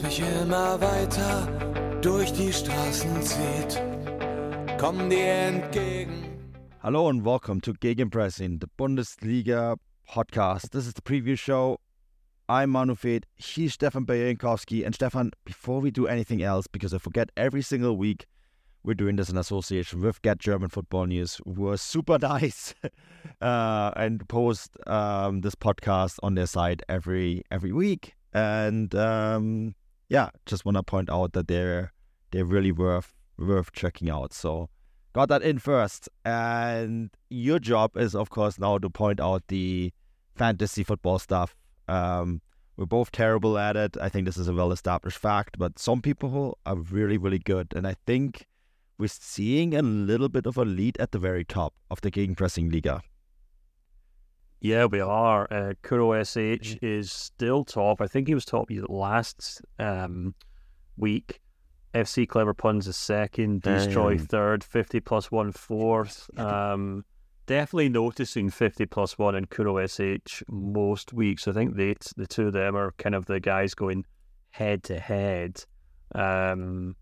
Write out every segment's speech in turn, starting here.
mich immer weiter durch die Straßen zieht. Komm dir entgegen. Hello and welcome to Gegenpressing, the Bundesliga podcast. This is the preview show. I'm Manu Veth, he's Stefan Bienkowski. And Stefan, before we do anything else, because I forget every single week, we're doing this in association with Get German Football News, who are super nice uh, and post um, this podcast on their site every every week. And um, yeah, just want to point out that they're they're really worth worth checking out. So got that in first. And your job is, of course, now to point out the fantasy football stuff. Um, we're both terrible at it. I think this is a well established fact, but some people are really, really good. And I think we're seeing a little bit of a lead at the very top of the Gegenpressing Liga. Yeah, we are. Uh, Kuro SH is still top. I think he was top last um, week. FC Clever Puns is second, Destroy Damn. third, 50 plus one fourth. Um, definitely noticing 50 plus one and Kuro SH most weeks. I think they, the two of them are kind of the guys going head to head. Um,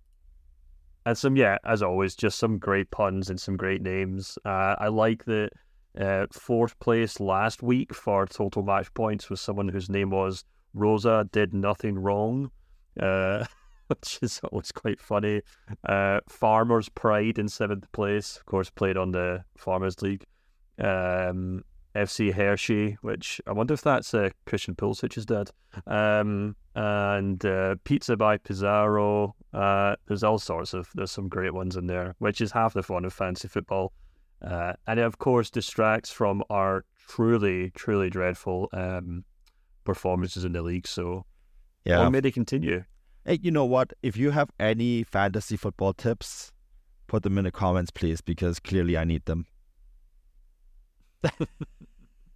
and some, yeah, as always, just some great puns and some great names. Uh, I like that uh, fourth place last week for total match points was someone whose name was Rosa Did Nothing Wrong. Uh, which is always quite funny. Uh, Farmers Pride in seventh place, of course, played on the Farmers League. Um, FC Hershey, which I wonder if that's uh, Christian Pulisic's dad. Um, and uh, Pizza by Pizarro. Uh, there's all sorts of, there's some great ones in there, which is half the fun of fancy football. Uh, and it, of course, distracts from our truly, truly dreadful um, performances in the league. So Yeah. long may they continue. Hey, you know what? If you have any fantasy football tips, put them in the comments, please, because clearly I need them.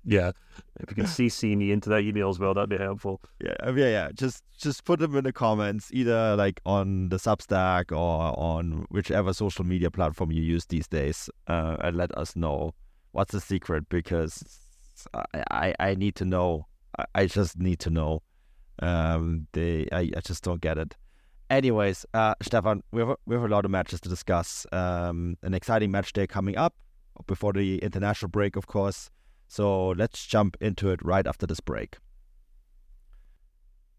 Yeah. If you can CC me into that email as well, that'd be helpful. Yeah, uh, yeah, yeah. Just just put them in the comments, either like on the Substack or on whichever social media platform you use these days, uh, and let us know what's the secret because I I, I need to know. I, I just need to know. Um, they I, I just don't get it. Anyways, uh, Stefan, we have a, we have a lot of matches to discuss. Um, an exciting match day coming up before the international break, of course. So let's jump into it right after this break.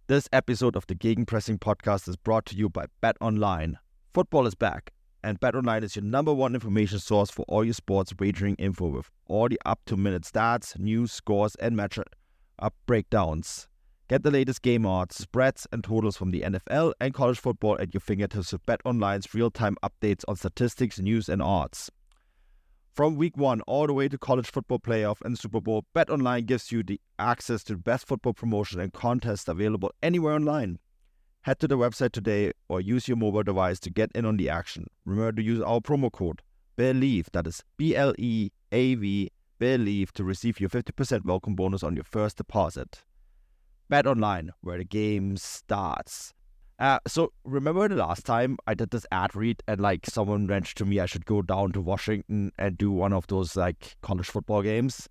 This episode of the Gegenpressing podcast is brought to you by Bet Online. Football is back, and Bet Online is your number one information source for all your sports wagering info with all the up to minute stats, news, scores, and match up breakdowns. Get the latest game odds, spreads, and totals from the NFL and college football at your fingertips with Bet Online's real time updates on statistics, news, and odds. From week one all the way to college football playoff and Super Bowl, BetOnline gives you the access to the best football promotion and contests available anywhere online. Head to the website today or use your mobile device to get in on the action. Remember to use our promo code BLEAV, that is B L E A V, BLEAV, to receive your 50% welcome bonus on your first deposit. BetOnline, where the game starts. Uh, so remember the last time I did this ad read and like someone mentioned to me I should go down to Washington and do one of those like college football games.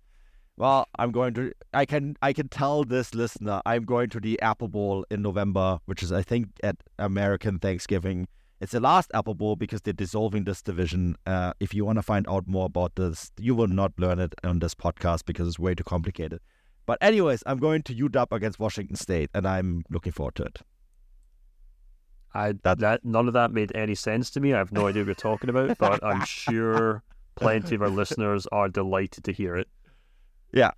Well, I'm going to. I can. I can tell this listener I'm going to the Apple Bowl in November, which is I think at American Thanksgiving. It's the last Apple Bowl because they're dissolving this division. Uh, if you want to find out more about this, you will not learn it on this podcast because it's way too complicated. But anyways, I'm going to UW against Washington State, and I'm looking forward to it. I That- that, none of that made any sense to me. I have no idea what you're talking about, but I'm sure plenty of our listeners are delighted to hear it. Yeah.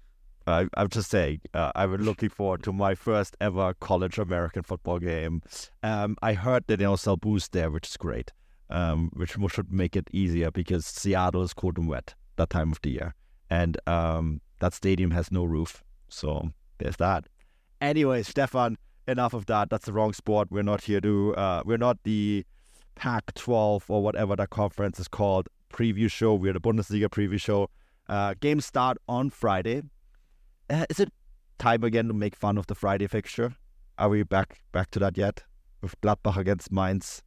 I, I'm just saying, uh, I'm looking forward to my first ever college American football game. Um, I heard that they also sell booze there, which is great, um, which should make it easier because Seattle is cold and wet that time of the year. And um, that stadium has no roof. So there's that. Anyway, Stefan, enough of that. That's the wrong sport. We're not here to. Uh, we're not the Pac-12 or whatever that conference is called preview show. We're the Bundesliga preview show. Uh, games start on Friday. Uh, is it time again to make fun of the Friday fixture? Are we back back to that yet? With Gladbach against Mainz.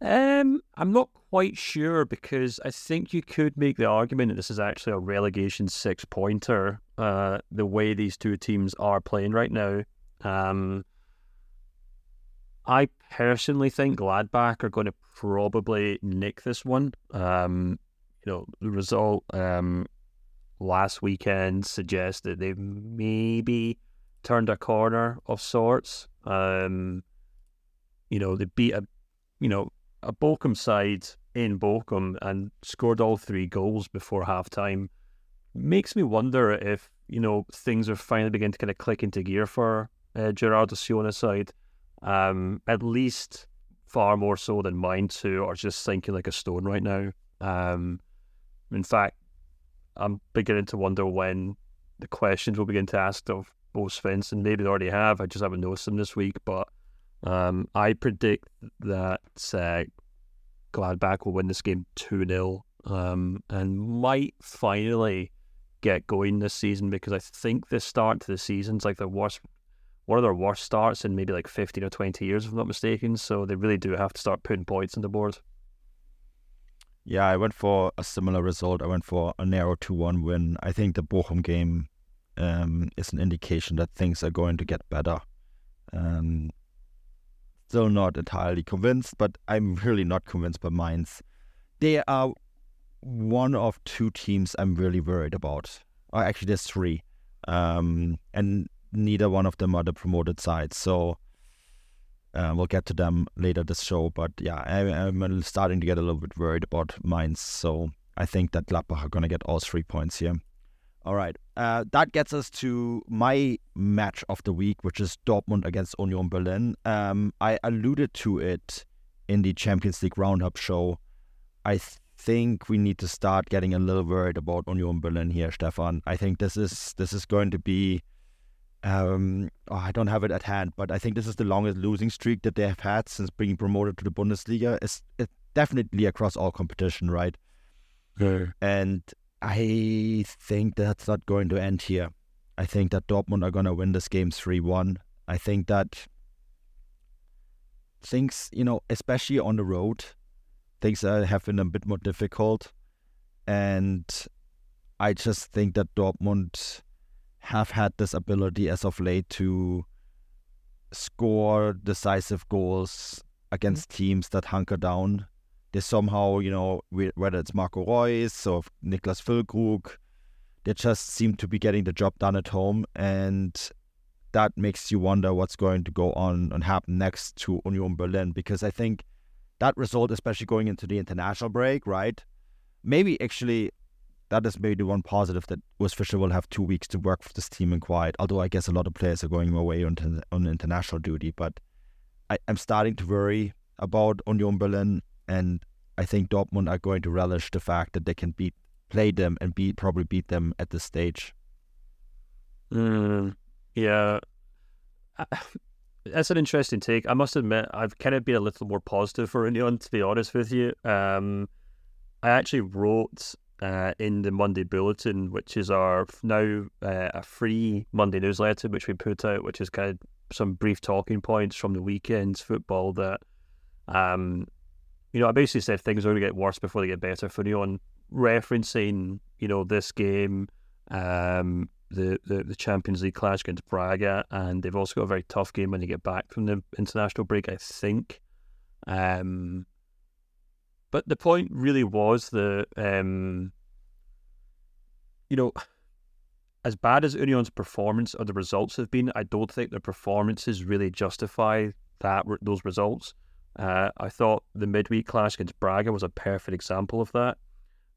Um, I'm not quite sure because I think you could make the argument that this is actually a relegation six pointer. Uh, the way these two teams are playing right now. Um, I personally think Gladbach are going to probably nick this one. Um, you know, the result um, last weekend suggests that they've maybe turned a corner of sorts. Um, you know, they beat a, you know, a Bochum side in Bochum and scored all three goals before half time. Makes me wonder if, you know, things are finally beginning to kind of click into gear for uh, Gerardo Seoane's side. Um, at least far more so than Mainz too, are just sinking like a stone right now. Um, in fact, I'm beginning to wonder when the questions will begin to ask of Bo Svensson. Maybe they already have. I just haven't noticed them this week. But um, I predict that uh, Gladbach will win this game 2 0 um, and might finally get going this season because I think the start to the season's like the worst, one of their worst starts in maybe like 15 or 20 years, if I'm not mistaken. So they really do have to start putting points on the board. Yeah, I went for a similar result. I went for a narrow 2 1 win. I think the Bochum game um, is an indication that things are going to get better. Um, still not entirely convinced, but I'm really not convinced by Mainz. They are one of two teams I'm really worried about. Or actually, there's three. Um, and neither one of them are the promoted sides. So uh, we'll get to them later this show, but yeah, I, am starting to get a little bit worried about Mainz. So I think that Gladbach are going to get all three points here. All right, uh, that gets us to my match of the week, which is Dortmund against Union Berlin. Um, I alluded to it in the Champions League Roundup show. I think we need to start getting a little worried about Union Berlin here, Stefan. I think this is this is going to be um, oh, I don't have it at hand, but I think this is the longest losing streak that they have had since being promoted to the Bundesliga. It's, it's definitely across all competition, right? Yeah. And I think that's not going to end here. I think that Dortmund are going to win this game 3 1. I think that things, you know, especially on the road, things have been a bit more difficult. And I just think that Dortmund have had this ability as of late to score decisive goals against mm-hmm. teams that hunker down. They somehow, you know, whether it's Marco Reus or Niklas Füllkrug, they just seem to be getting the job done at home. And that makes you wonder what's going to go on and happen next to Union Berlin. Because I think that result, especially going into the international break, right? Maybe actually that is maybe the one positive that Urs Fischer will have two weeks to work for this team in quiet. Although I guess a lot of players are going away on, on international duty, but I, am starting to worry about Union Berlin, and I think Dortmund are going to relish the fact that they can beat, play them, and beat probably beat them at this stage. Mm, yeah, that's an interesting take. I must admit, I've kind of been a little more positive for Union, to be honest with you. Um, I actually wrote uh, in the Monday Bulletin, which is our now uh, a free Monday newsletter, which we put out, which is kind of some brief talking points from the weekend's football that, um, you know, I basically said things are going to get worse before they get better for Union, referencing, you know, this game, um, the, the, the Champions League clash against Braga, and they've also got a very tough game when they get back from the international break, I think. Um, but the point really was that, um, you know, as bad as Union's performance or the results have been, I don't think their performances really justify that those results. Uh, I thought the midweek clash against Braga was a perfect example of that,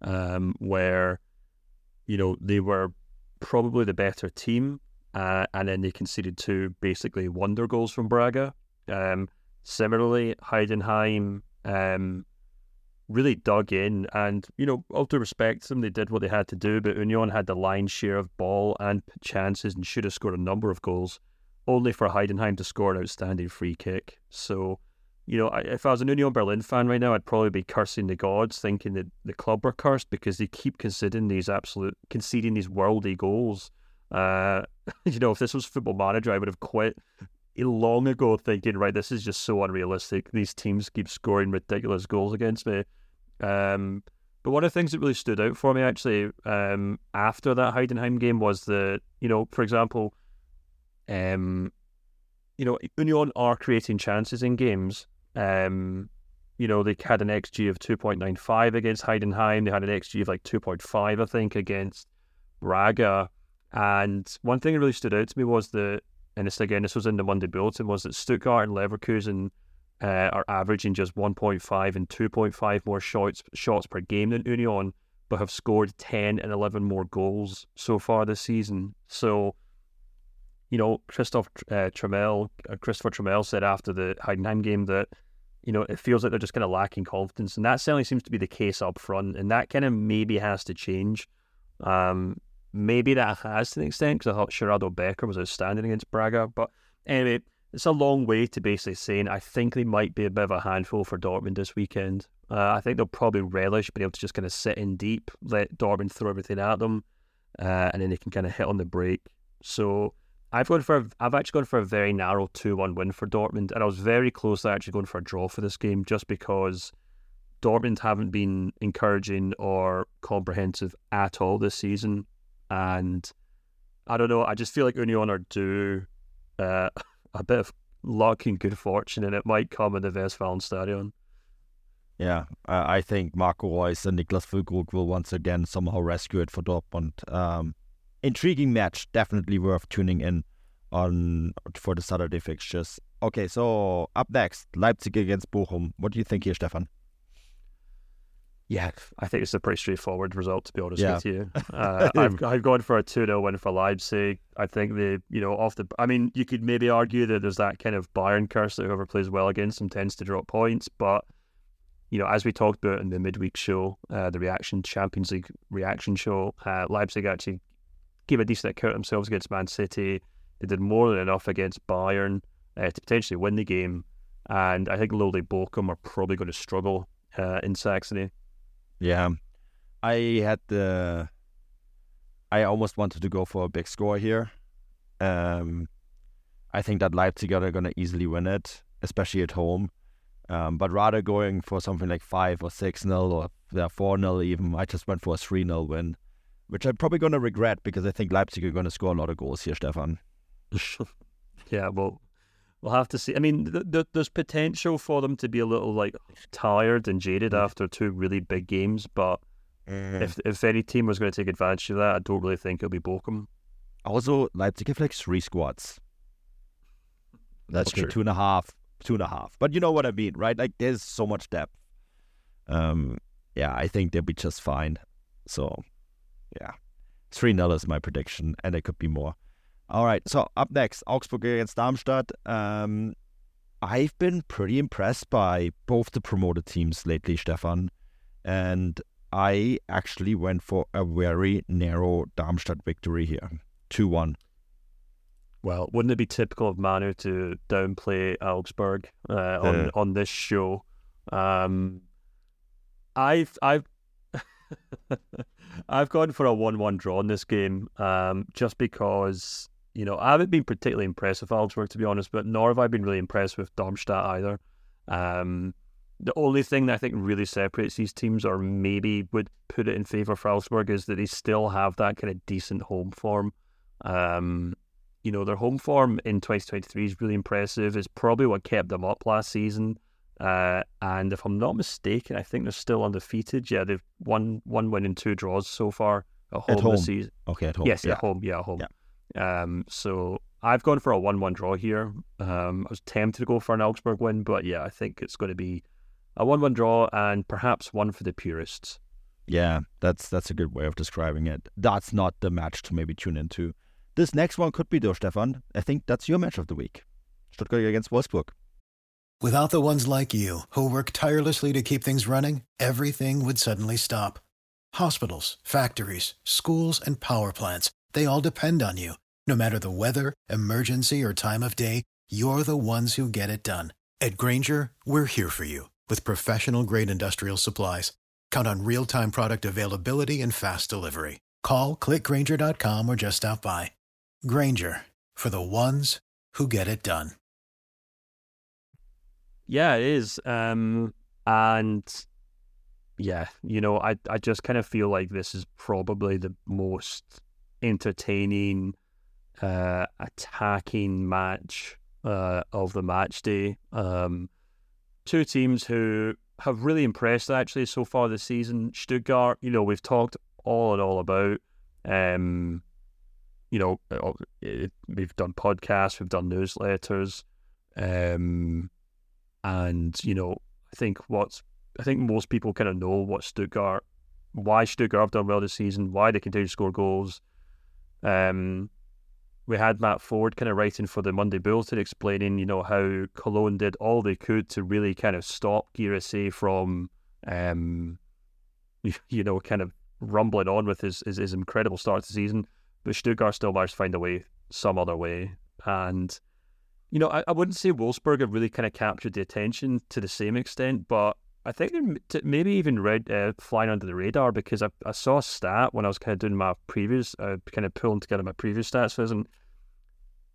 um, where you know they were probably the better team, uh, and then they conceded two basically wonder goals from Braga. Um, similarly, Heidenheim um, really dug in and, you know, all due respect them, they did what they had to do, but Union had the lion's share of ball and chances and should have scored a number of goals. only for Heidenheim to score an outstanding free kick. So, you know, if I was an Union Berlin fan right now, I'd probably be cursing the gods, thinking that the club were cursed because they keep conceding these absolute, conceding these worldy goals. Uh, you know, if this was Football Manager, I would have quit long ago, thinking, right, this is just so unrealistic. These teams keep scoring ridiculous goals against me. Um, but one of the things that really stood out for me actually um, after that Heidenheim game was that, you know, for example, um, you know, Union are creating chances in games. Um, you know, they had an XG of 2.95 against Heidenheim. They had an XG of like 2.5, I think, against Braga. And one thing that really stood out to me was that, and this again, this was in the Monday Bulletin, was that Stuttgart and Leverkusen uh, are averaging just 1.5 and 2.5 more shots shots per game than Union, but have scored 10 and 11 more goals so far this season. So, you know, Christoph uh, Trimmel, uh, Christopher Trimmel said after the Heidenheim game that, you know, it feels like they're just kind of lacking confidence, and that certainly seems to be the case up front, and that kind of maybe has to change. Um, maybe that has to an extent because I thought Sheraldo Becker was outstanding against Braga, but anyway it's a long way to basically saying I think they might be a bit of a handful for Dortmund this weekend. Uh, I think they'll probably relish being able to just kind of sit in deep, let Dortmund throw everything at them, uh, and then they can kind of hit on the break. So I've gone for a, I've actually gone for a very narrow two-one win for Dortmund, and I was very close to actually going for a draw for this game just because Dortmund haven't been encouraging or comprehensive at all this season, and I don't know. I just feel like Union are due. Uh, a bit of luck and good fortune, and it might come in the Westfalenstadion. Yeah, I think Marco Reus and Niklas Füllkrug will once again somehow rescue it for Dortmund. Um, intriguing match, definitely worth tuning in on for the Saturday fixtures. Okay, so up next, Leipzig against Bochum. What do you think here, Stefan? Yeah, I think it's a pretty straightforward result to be honest yeah. with you. Uh, I've I've gone for a two 0 win for Leipzig. I think they, you know, off the. I mean, you could maybe argue that there's that kind of Bayern curse that whoever plays well against them tends to drop points, but you know, as we talked about in the midweek show, uh, the reaction Champions League reaction show, uh, Leipzig actually gave a decent account themselves against Man City. They did more than enough against Bayern uh, to potentially win the game, and I think Lowly Bochum are probably going to struggle uh, in Saxony. Yeah, I had the. I almost wanted to go for a big score here. Um, I think that Leipzig are going to easily win it, especially at home. Um, but rather going for something like 5 or 6 nil or yeah, 4 nil even, I just went for a 3 nil win, which I'm probably going to regret because I think Leipzig are going to score a lot of goals here, Stefan. yeah, well, we'll have to see. I mean, th- th- there's potential for them to be a little like tired and jaded mm. after two really big games, but mm. if if any team was going to take advantage of that, I don't really think it'll be Bochum. Also, Leipzig have like three squads. That's true. Two and a half, two and a half. But you know what I mean, right? Like there's so much depth. Um, yeah, I think they'll be just fine. So, yeah, three 0 is my prediction, and it could be more. All right. So up next, Augsburg against Darmstadt. Um, I've been pretty impressed by both the promoted teams lately, Stefan, and I actually went for a very narrow Darmstadt victory here, two one. Well, wouldn't it be typical of Manu to downplay Augsburg uh, on on this show? Um, I've I've I've gone for a one-one draw in this game, um, just because you know, I haven't been particularly impressed with Augsburg, to be honest, but nor have I been really impressed with Darmstadt either. Um, the only thing that I think really separates these teams, or maybe would put it in favour for Augsburg, is that they still have that kind of decent home form. Um, you know, their home form in 2023 is really impressive. It's probably what kept them up last season. Uh, and if I'm not mistaken, I think they're still undefeated. Yeah, they've won one win and two draws so far at home, at home. this season. Okay, at home. Yes, yeah. at home. Yeah, at home. Yeah. Um, so I've gone for a one-one draw here. Um, I was tempted to go for an Augsburg win, but yeah, I think it's going to be a one-one draw and perhaps one for the purists. Yeah, that's that's a good way of describing it. That's not the match to maybe tune into. This next one could be though, Stefan. I think that's your match of the week. Stuttgart against Wolfsburg. Without the ones like you who work tirelessly to keep things running, everything would suddenly stop. Hospitals, factories, schools, and power plants—they all depend on you. No matter the weather, emergency, or time of day, you're the ones who get it done. At Grainger, we're here for you with professional grade industrial supplies. Count on real time product availability and fast delivery. Call clickgrainger.com or just stop by. Grainger for the ones who get it done. Yeah, it is. Um, and yeah, you know, I, I just kind of feel like this is probably the most entertaining uh, attacking match uh, of the match day. Um, two teams who have really impressed actually so far this season. Stuttgart, you know, we've talked all and all about. Um, you know, uh, it, we've done podcasts, we've done newsletters, um, and you know, I think what's I think most people kind of know what Stuttgart, why Stuttgart have done well this season, why they continue to score goals. Um, we had Matt Ford kind of writing for the Monday Bulletin explaining, you know, how Cologne did all they could to really kind of stop Guirassy from, um, you know, kind of rumbling on with his, his, his incredible start to the season. But Stuttgart still managed to find a way, some other way. And, you know, I, I wouldn't say Wolfsburg have really kind of captured the attention to the same extent, but I think maybe even read, uh, flying under the radar because I, I saw a stat when I was kind of doing my previous, uh, kind of pulling together my previous stats for and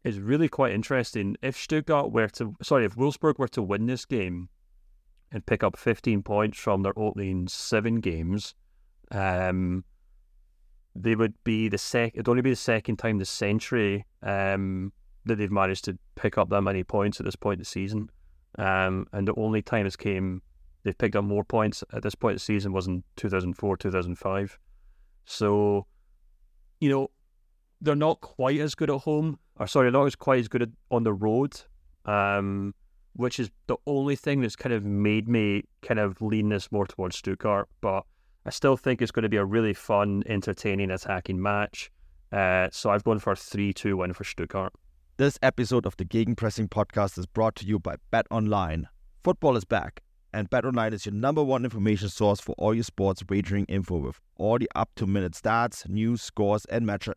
it's really quite interesting. If Stuttgart were to, sorry, if Wolfsburg were to win this game and pick up 15 points from their opening seven games, um, they would be the second, It'd only be the second time this century um, that they've managed to pick up that many points at this point in the season, um, and the only time it's came they've picked up more points at this point the season was in 2004, 2005. So, you know, they're not quite as good at home, or sorry, not as quite as good at, on the road, um, which is the only thing that's kind of made me kind of lean this more towards Stuttgart. But I still think it's going to be a really fun, entertaining, attacking match. Uh, so I've gone for a 3 2 win for Stuttgart. This episode of the Gegenpressing podcast is brought to you by Bet Online. Football is back and BetOnline is your number one information source for all your sports wagering info with all the up-to-minute stats, news, scores, and match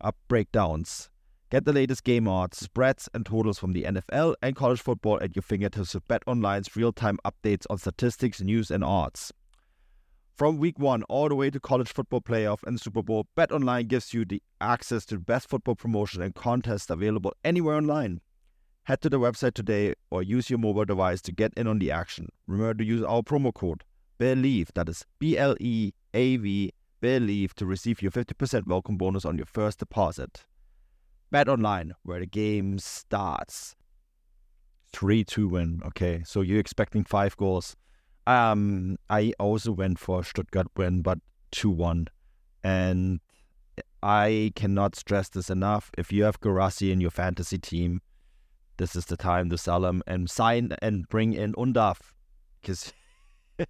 up breakdowns. Get the latest game odds, spreads, and totals from the NFL and college football at your fingertips with BetOnline's real-time updates on statistics, news, and odds. From week one all the way to college football playoff and Super Bowl, BetOnline gives you the access to the best football promotion and contests available anywhere online. Head to the website today or use your mobile device to get in on the action. Remember to use our promo code BLEAV, that is B L E A V, BLEAV, to receive your 50% welcome bonus on your first deposit. Bet online, where the game starts. 3 2 win. Okay, so you're expecting five goals. Um, I also went for Stuttgart win, but 2 1. And I cannot stress this enough. If you have Guirassy in your fantasy team, this is the time to sell him and sign and bring in Undav because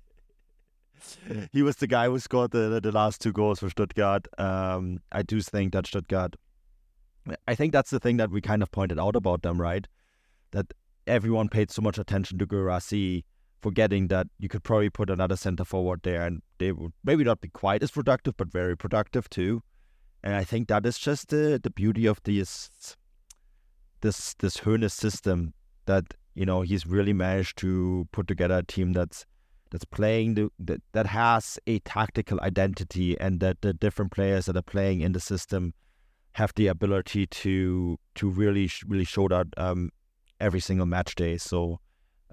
he was the guy who scored the, the last two goals for Stuttgart. Um, I do think that Stuttgart, I think that's the thing that we kind of pointed out about them, right? That everyone paid so much attention to Guirassy, forgetting that you could probably put another center forward there and they would maybe not be quite as productive, but very productive too. And I think that is just the, the beauty of these this this Hoeneß system that you know he's really managed to put together a team that's that's playing the, that that has a tactical identity and that the different players that are playing in the system have the ability to to really really show that um, every single match day. So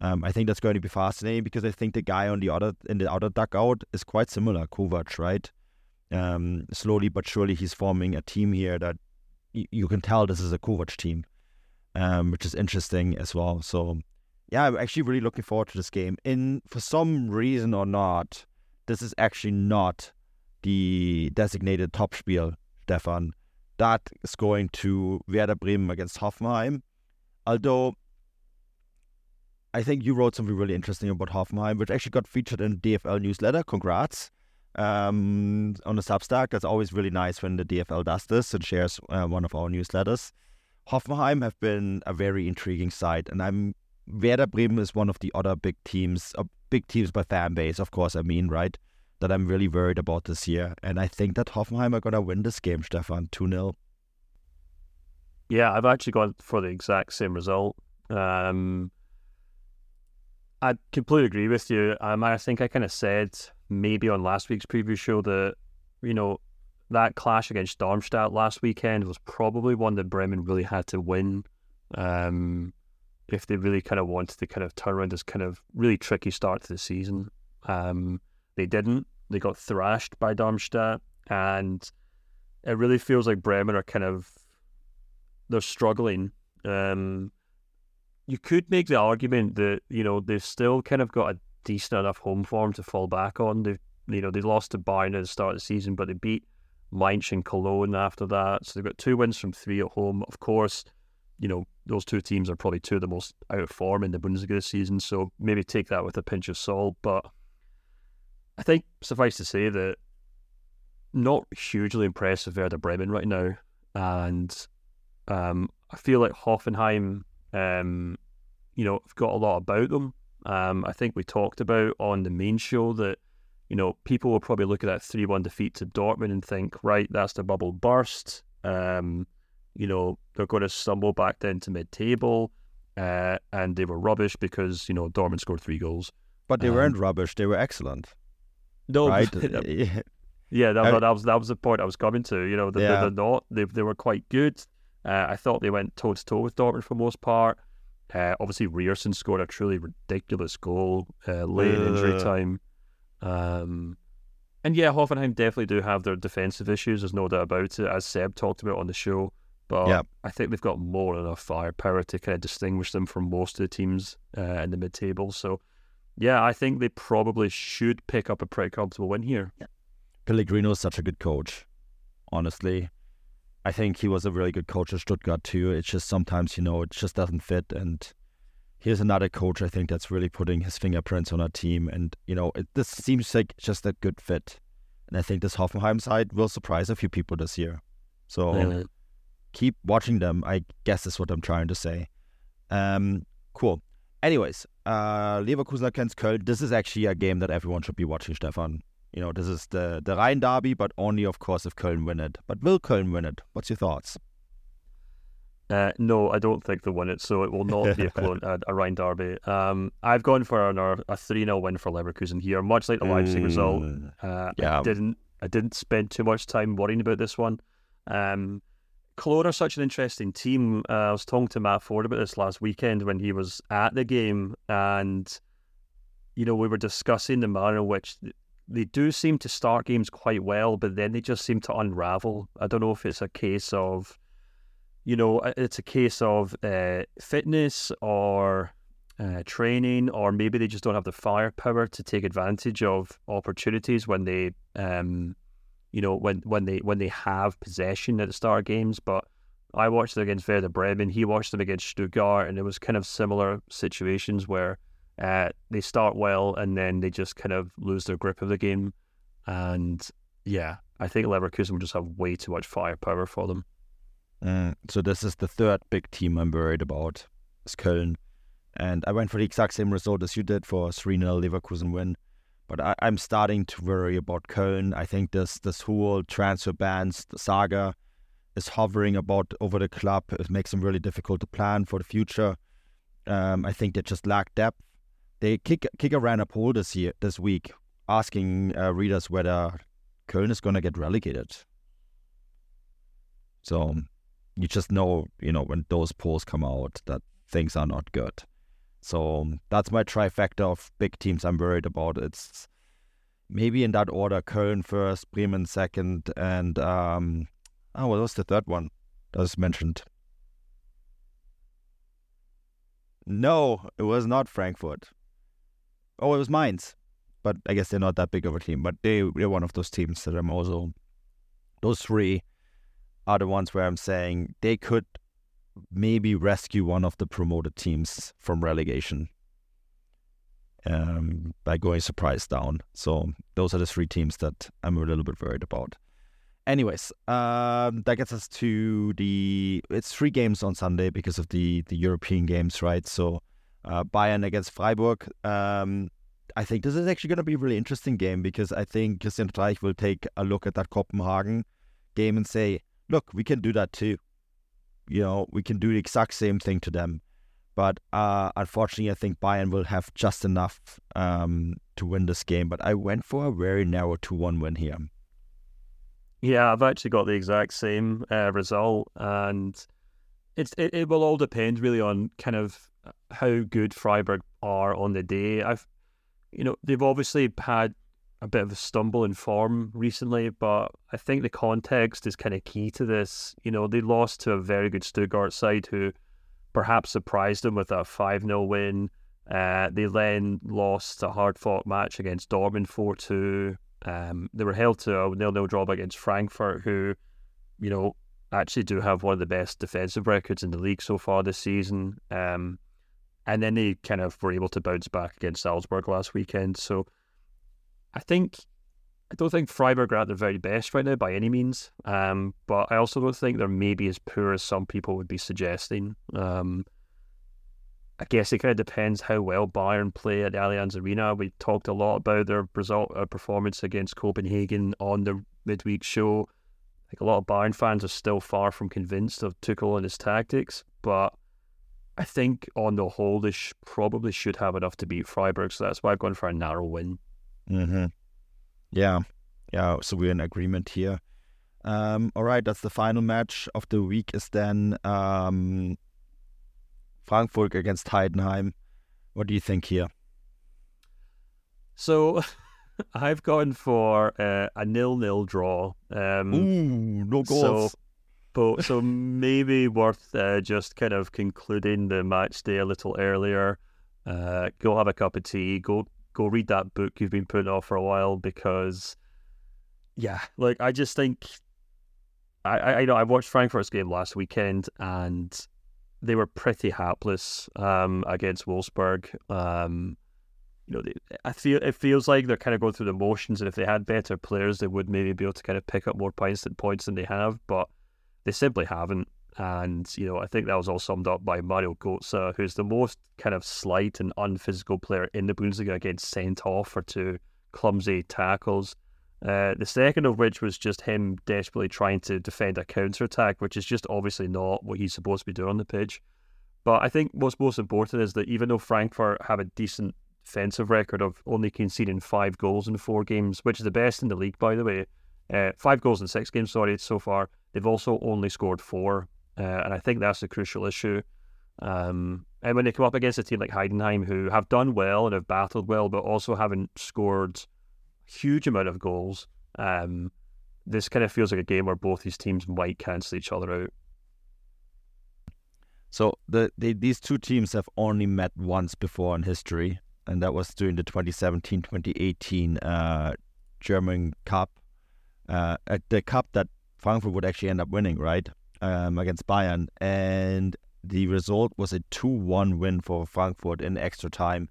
um, I think that's going to be fascinating because I think the guy on the other in the other dugout is quite similar, Kovac, right? Um, slowly but surely he's forming a team here that y- you can tell this is a Kovac team um, which is interesting as well. So, yeah, I'm actually really looking forward to this game. In for some reason or not, this is actually not the designated top spiel, Stefan. That is going to Werder Bremen against Hoffenheim. Although I think you wrote something really interesting about Hoffenheim, which actually got featured in the DFL newsletter. Congrats um, on the Substack. That's always really nice when the DFL does this and shares uh, one of our newsletters. Hoffenheim have been a very intriguing side, and I'm Werder Bremen is one of the other big teams, uh, big teams by fan base, of course. I mean, right? That I'm really worried about this year, and I think that Hoffenheim are gonna win this game, Stefan, two 0 Yeah, I've actually gone for the exact same result. Um, I completely agree with you. Um, I think I kind of said maybe on last week's preview show that you know that clash against Darmstadt last weekend was probably one that Bremen really had to win. Um, if they really kind of wanted to kind of turn around this kind of really tricky start to the season. Um, they didn't. They got thrashed by Darmstadt, and it really feels like Bremen are kind of they're struggling. Um, you could make the argument that you know they've still kind of got a decent enough home form to fall back on. They've you know they lost to Bayern at the start of the season, but they beat Mainz and Cologne after that. So they've got two wins from three at home. Of course, you know those two teams are probably two of the most out of form in the Bundesliga this season. So maybe take that with a pinch of salt. But I think suffice to say that not hugely impressed with Werder Bremen right now, and um, I feel like Hoffenheim, um, you know, have got a lot about them. Um, I think we talked about on the main show that, you know, people will probably look at that 3 1 defeat to Dortmund and think, right, that's the bubble burst. Um, you know, they're going to stumble back down to mid table. Uh, and they were rubbish because, you know, Dortmund scored three goals. But they weren't rubbish, they were excellent. No, right? yeah, that, that, was that was the point I was coming to. You know, they, Yeah. they're not. They they were quite good. Uh, I thought they went toe to toe with Dortmund for the most part. Uh, obviously, Ryerson scored a truly ridiculous goal uh, late in injury time. Um, and yeah, Hoffenheim definitely do have their defensive issues. There's no doubt about it, as Seb talked about on the show. But Yeah. I think they've got more than enough firepower to kind of distinguish them from most of the teams uh, in the mid table. So, yeah, I think they probably should pick up a pretty comfortable win here. Pellegrino is such a good coach. Honestly, I think he was a really good coach at Stuttgart too. It's just sometimes you know it just doesn't fit. And here's another coach I think that's really putting his fingerprints on our team. And you know it, this seems like just a good fit. And I think this Hoffenheim side will surprise a few people this year. So keep watching them. I guess is what I'm trying to say. Um, cool. Anyways, uh, Leverkusen against Köln. This is actually a game that everyone should be watching, Stefan. You know, this is the the Rhein Derby, but only, of course, if Köln win it. But will Köln win it? What's your thoughts? Uh, no, I don't think they'll win it, so it will not be a, clone, a, a Rhine derby. Um, I've gone for an, a 3 0 win for Leverkusen here, much like the Leipzig result. Mm, Uh, Yeah. I didn't I didn't spend too much time worrying about this one. Um, Cologne are such an interesting team. Uh, I was talking to Matt Ford about this last weekend when he was at the game, and you know we were discussing the manner in which they do seem to start games quite well, but then they just seem to unravel. I don't know if it's a case of, you know, it's a case of uh, fitness or uh, training, or maybe they just don't have the firepower to take advantage of opportunities when they, um, you know, when when they when they have possession at the start of games. But I watched them against Werder Bremen. He watched them against Stuttgart, and it was kind of similar situations where uh, they start well and then they just kind of lose their grip of the game. And yeah, I think Leverkusen will just have way too much firepower for them. Mm, so this is the third big team I'm worried about. Is Köln, and I went for the exact same result as you did for a 3 0 Leverkusen win. But I, I'm starting to worry about Köln. I think this this whole transfer bans saga is hovering about over the club. It makes them really difficult to plan for the future. Um, I think they just lack depth. They kick kick ran a poll this year this week asking uh, readers whether Köln is going to get relegated. So you just know, you know, when those polls come out that things are not good. So that's my trifecta of big teams I'm worried about. It's maybe in that order: Köln first, Bremen second, and um, oh, what was the third one that was mentioned? No, it was not Frankfurt. Oh, it was Mainz, but I guess they're not that big of a team. But they they're one of those teams that I'm also. Those three are the ones where I'm saying they could maybe rescue one of the promoted teams from relegation um, by going surprise down. So those are the three teams that I'm a little bit worried about. Anyways, um, that gets us to the. It's three games on Sunday because of the the European games, right? So uh, Bayern against Freiburg. Um, I think this is actually going to be a really interesting game because I think Christian Streich will take a look at that Copenhagen game and say, "Look, we can do that too." you know, we can do the exact same thing to them. But uh, unfortunately, I think Bayern will have just enough um, to win this game. But I went for a very narrow 2 1 win here. Yeah, I've actually got the exact same uh, result. And it's it, it will all depend really on kind of how good Freiburg are on the day. I've, you know, they've obviously had a bit of a stumble in form recently, but I think the context is kind of key to this. You know, they lost to a very good Stuttgart side who perhaps surprised them with a 5 0 win. Uh, they then lost a hard fought match against Dortmund 4 2. Um, they were held to a nil nil draw against Frankfurt, who, you know, actually do have one of the best defensive records in the league so far this season. Um, and then they kind of were able to bounce back against Salzburg last weekend. So I think I don't think Freiburg are at their very best right now by any means. Um, but I also don't think they're maybe as poor as some people would be suggesting. Um, I guess it kind of depends how well Bayern play at the Allianz Arena. We talked a lot about their result uh, performance against Copenhagen on the midweek show. Think a lot of Bayern fans are still far from convinced of Tuchel and his tactics, but I think on the whole, they sh- probably should have enough to beat Freiburg. So that's why I've gone for a narrow win. Mm-hmm. Yeah, yeah. So we're in agreement here. Um, all right, that's the final match of the week. Is then um, Frankfurt against Heidenheim. What do you think here? So I've gone for uh, a nil-nil draw. Um, Ooh, no goals. So, but so maybe worth uh, just kind of concluding the match day a little earlier. Uh, go have a cup of tea. Go go read that book you've been putting off for a while because, yeah, like I just think I I, know I watched Frankfurt's game last weekend and they were pretty hapless um, against Wolfsburg. Um, you know, they, I feel it feels like they're kind of going through the motions, and if they had better players, they would maybe be able to kind of pick up more points than points than they have, but they simply haven't. And, you know, I think that was all summed up by Mario Götze, who's the most kind of slight and unphysical player in the Bundesliga, against sent off for two clumsy tackles. Uh, the second of which was just him desperately trying to defend a counter attack, which is just obviously not what he's supposed to be doing on the pitch. But I think what's most important is that even though Frankfurt have a decent defensive record of only conceding five goals in four games, which is the best in the league, by the way, uh, five goals in six games, sorry, so far, they've also only scored four uh, and I think that's the crucial issue. Um, and when they come up against a team like Heidenheim, who have done well and have battled well, but also haven't scored a huge amount of goals, um, this kind of feels like a game where both these teams might cancel each other out. So the, the these two teams have only met once before in history, and that was during the 2017-2018 uh, German Cup, uh, the cup that Frankfurt would actually end up winning, right? Um, against Bayern, and the result was a 2 1 win for Frankfurt in extra time.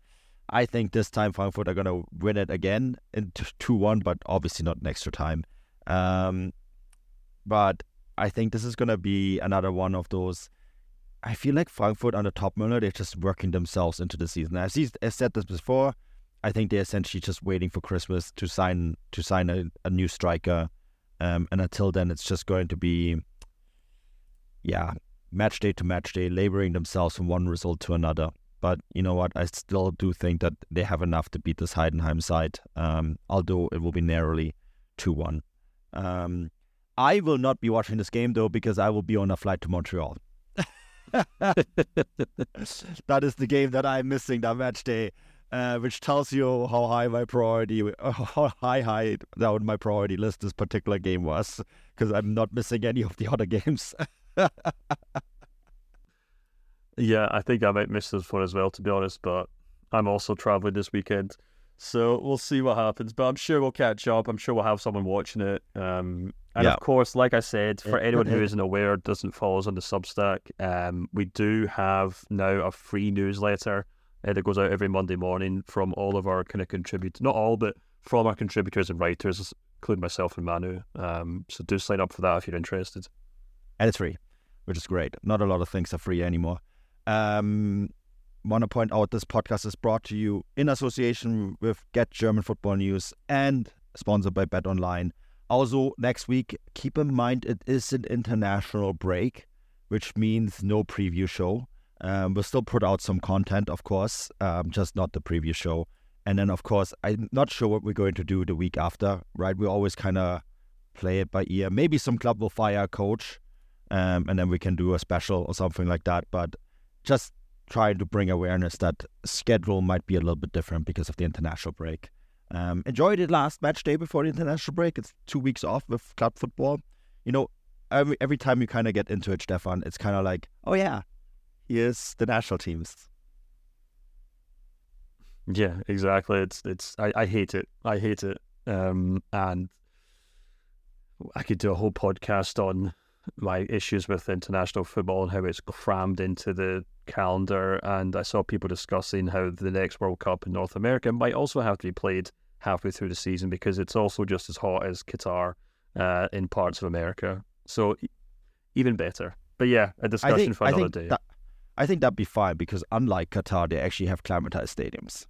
I think this time Frankfurt are going to win it again in 2 1, but obviously not in extra time. Um, but I think this is going to be another one of those. I feel like Frankfurt under Toppmöller, they're just working themselves into the season. I've, I've said this before. I think they're essentially just waiting for Christmas to sign to sign a, a new striker, um, and until then, it's just going to be yeah, match day to match day, laboring themselves from one result to another. But you know what? I still do think that they have enough to beat this Heidenheim side, um, although it will be narrowly 2 1. Um, I will not be watching this game, though, because I will be on a flight to Montreal. that is the game that I'm missing that match day, uh, which tells you how high my priority, how high high down my priority list this particular game was, because I'm not missing any of the other games. yeah, I think I might miss this one as well, to be honest. But I'm also traveling this weekend, so we'll see what happens. But I'm sure we'll catch up. I'm sure we'll have someone watching it. Um, and yeah. of course, like I said, for anyone who isn't aware, doesn't follow us on the Substack, um, we do have now a free newsletter uh, that goes out every Monday morning from all of our kind of contributors. Not all, but from our contributors and writers, including myself and Manu. Um, so do sign up for that if you're interested and it's free, which is great. Not a lot of things are free anymore. Um, want to point out this podcast is brought to you in association with Get German Football News and sponsored by Bet Online. Also, next week, keep in mind it is an international break. which means no preview show. Um, we'll still put out some content, of course, um, just not the preview show. And then, of course, I'm not sure what we're going to do the week after, right? We always kind of play it by ear. Maybe some club will fire a coach, um, and then we can do a special or something like that. But just trying to bring awareness that schedule might be a little bit different because of the international break. Um, enjoyed the last match day before the international break. It's two weeks off with club football. You know, every every time you kind of get into it, Stefan, it's kind of like, oh yeah, here's the national teams. Yeah, exactly. It's it's I, I hate it. I hate it. Um, and I could do a whole podcast on my issues with international football and how it's crammed into the calendar. And I saw people discussing how the next World Cup in North America might also have to be played halfway through the season because it's also just as hot as Qatar uh, in parts of America. So even better. But yeah, a discussion think, for another day. That, I think that'd be fine because unlike Qatar, they actually have climatized stadiums.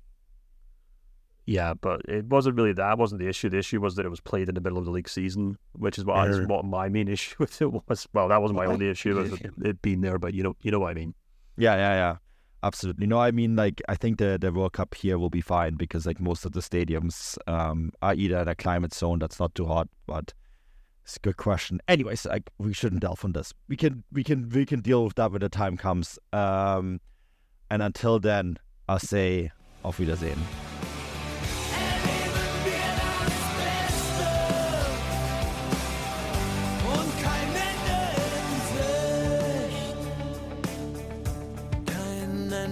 Yeah, but it wasn't really that. wasn't the issue. The issue was that it was played in the middle of the league season, which is what, I, what my main issue with it was. Well, that wasn't my only issue with it being there, but you know, you know what I mean. Yeah, yeah, yeah. Absolutely. No, I mean, like, I think the, the World Cup here will be fine because, like, most of the stadiums um, are either in a climate zone that's not too hot, but it's a good question. Anyways, like, we shouldn't delve on this. We can, we can, we can deal with that when the time comes. Um, and until then, I'll say auf Wiedersehen.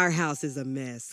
Our house is a mess.